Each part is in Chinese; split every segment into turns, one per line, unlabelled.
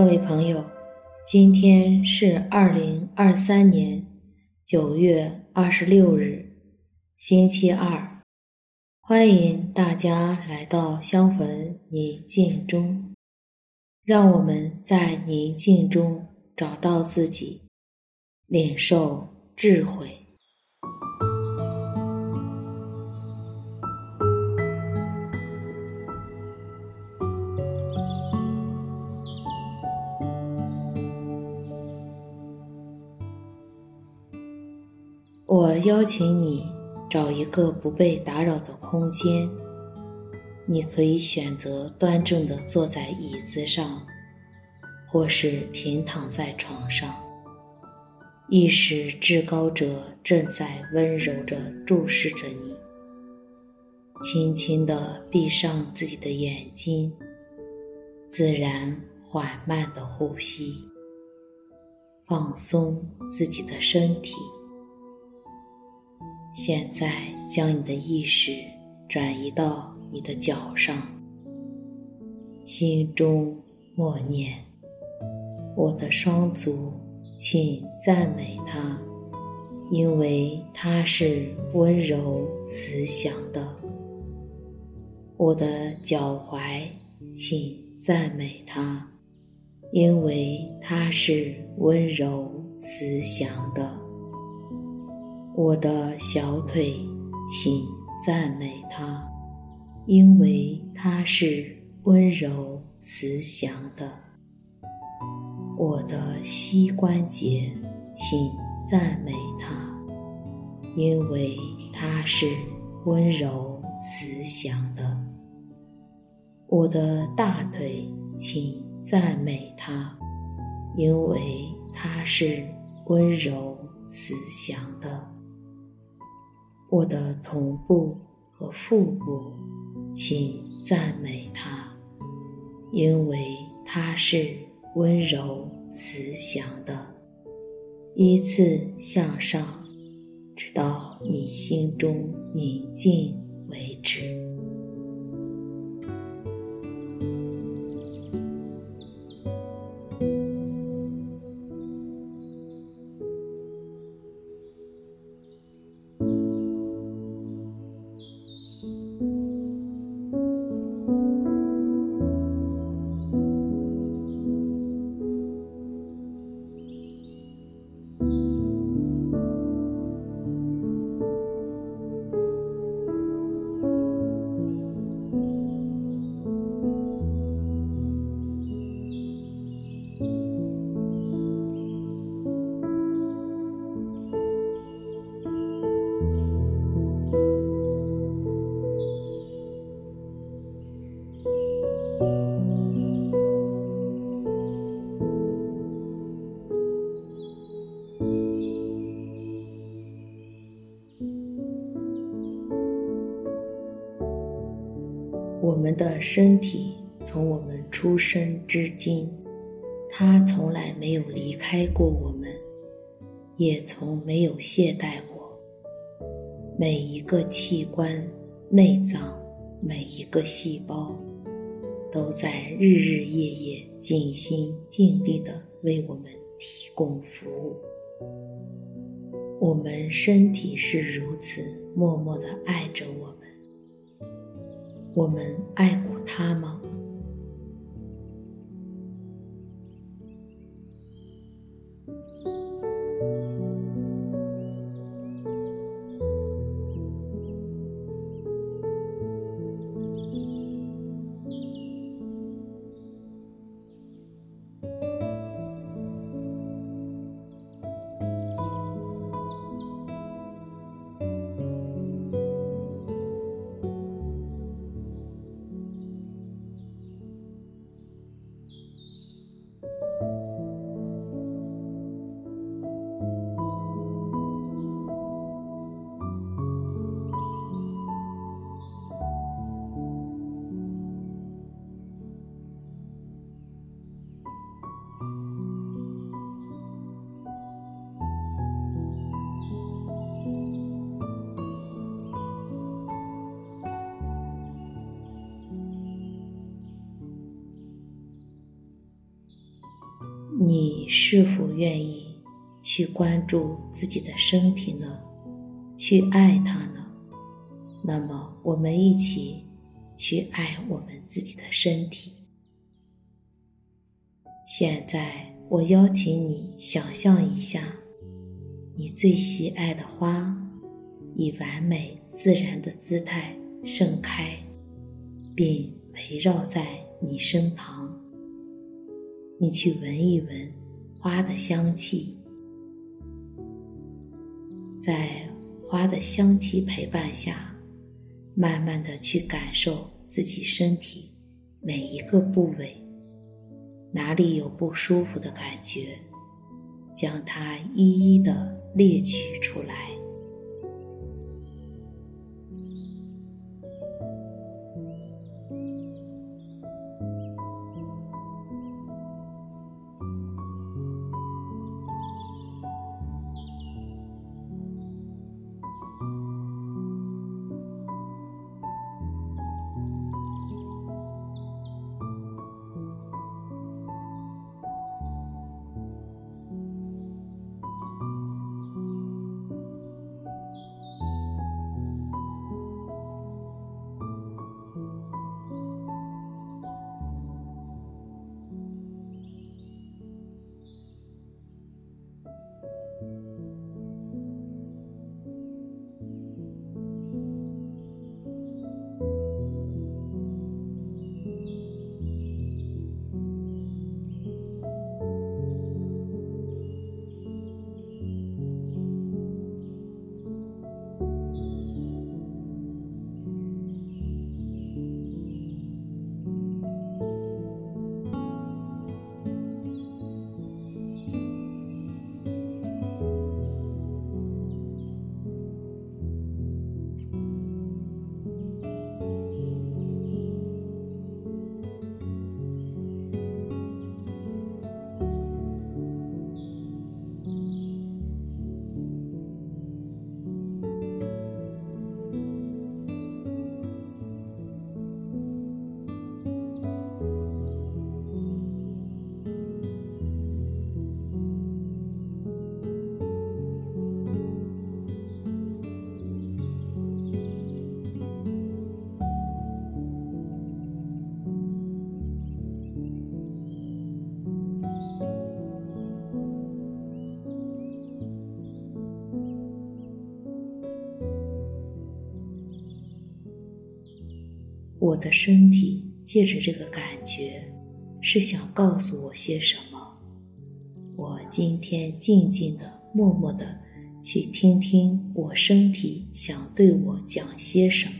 各位朋友，今天是二零二三年九月二十六日，星期二。欢迎大家来到香焚宁静中，让我们在宁静中找到自己，领受智慧。我邀请你找一个不被打扰的空间。你可以选择端正地坐在椅子上，或是平躺在床上。意识至高者正在温柔地注视着你。轻轻地闭上自己的眼睛，自然缓慢地呼吸，放松自己的身体。现在，将你的意识转移到你的脚上，心中默念：“我的双足，请赞美它，因为它是温柔慈祥的。我的脚踝，请赞美它，因为它是温柔慈祥的。”我的小腿，请赞美它，因为它是温柔慈祥的。我的膝关节，请赞美它，因为它是温柔慈祥的。我的大腿，请赞美它，因为它是温柔慈祥的。我的臀部和腹部，请赞美它，因为它是温柔慈祥的。依次向上，直到你心中宁静为止。我们的身体从我们出生至今，它从来没有离开过我们，也从没有懈怠过。每一个器官、内脏、每一个细胞，都在日日夜夜尽心尽力地为我们提供服务。我们身体是如此默默地爱着我们。我们爱过他吗？你是否愿意去关注自己的身体呢？去爱它呢？那么，我们一起去爱我们自己的身体。现在，我邀请你想象一下，你最喜爱的花，以完美自然的姿态盛开，并围绕在你身旁。你去闻一闻花的香气，在花的香气陪伴下，慢慢的去感受自己身体每一个部位，哪里有不舒服的感觉，将它一一的列举出来。我的身体借着这个感觉，是想告诉我些什么？我今天静静的、默默的去听听我身体想对我讲些什么。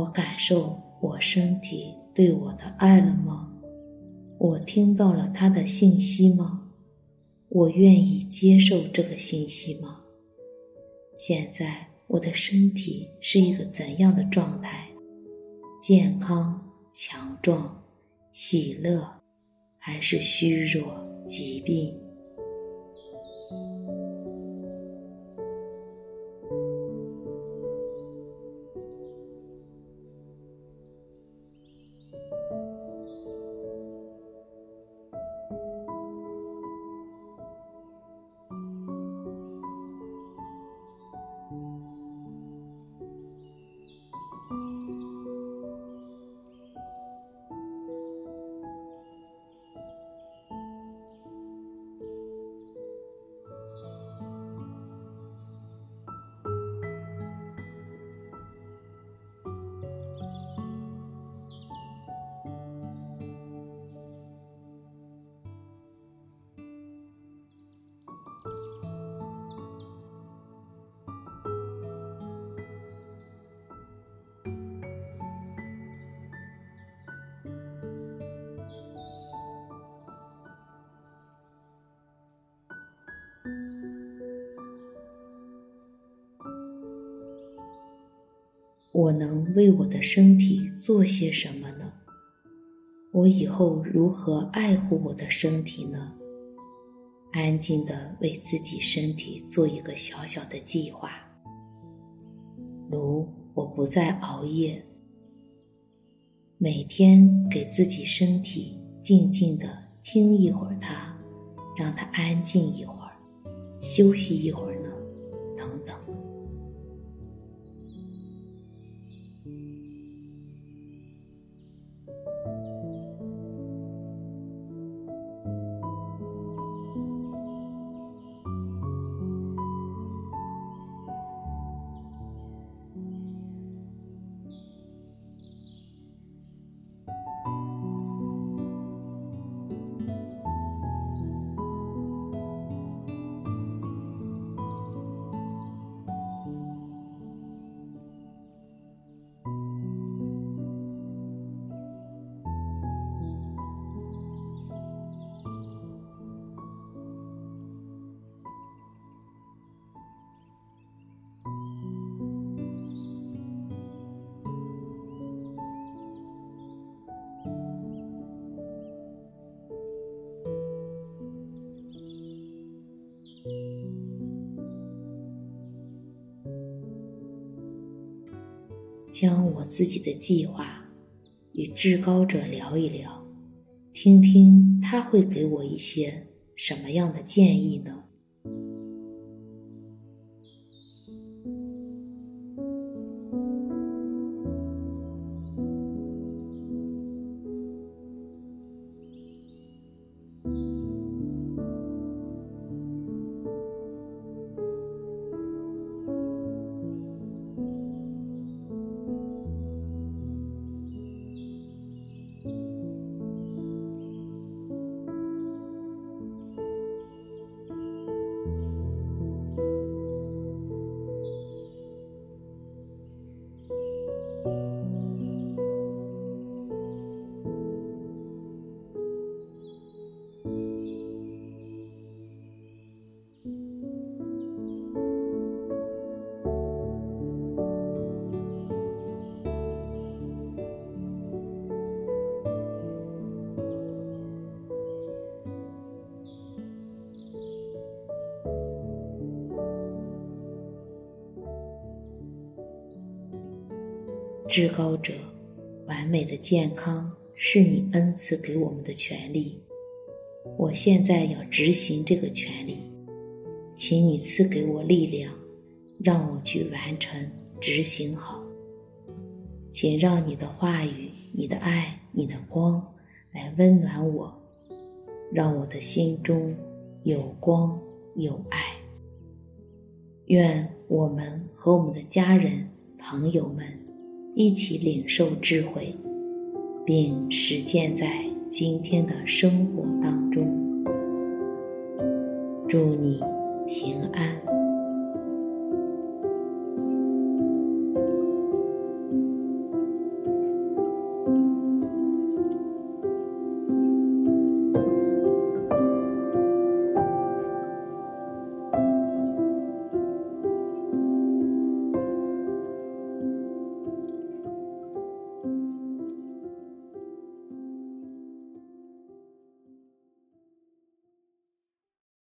我感受我身体对我的爱了吗？我听到了他的信息吗？我愿意接受这个信息吗？现在我的身体是一个怎样的状态？健康、强壮、喜乐，还是虚弱、疾病？我能为我的身体做些什么呢？我以后如何爱护我的身体呢？安静的为自己身体做一个小小的计划，如我不再熬夜，每天给自己身体静静的听一会儿它，让它安静一会儿，休息一会儿将我自己的计划与至高者聊一聊，听听他会给我一些什么样的建议呢？至高者，完美的健康是你恩赐给我们的权利。我现在要执行这个权利，请你赐给我力量，让我去完成、执行好。请让你的话语、你的爱、你的光来温暖我，让我的心中有光有爱。愿我们和我们的家人、朋友们。一起领受智慧，并实践在今天的生活当中。祝你平安。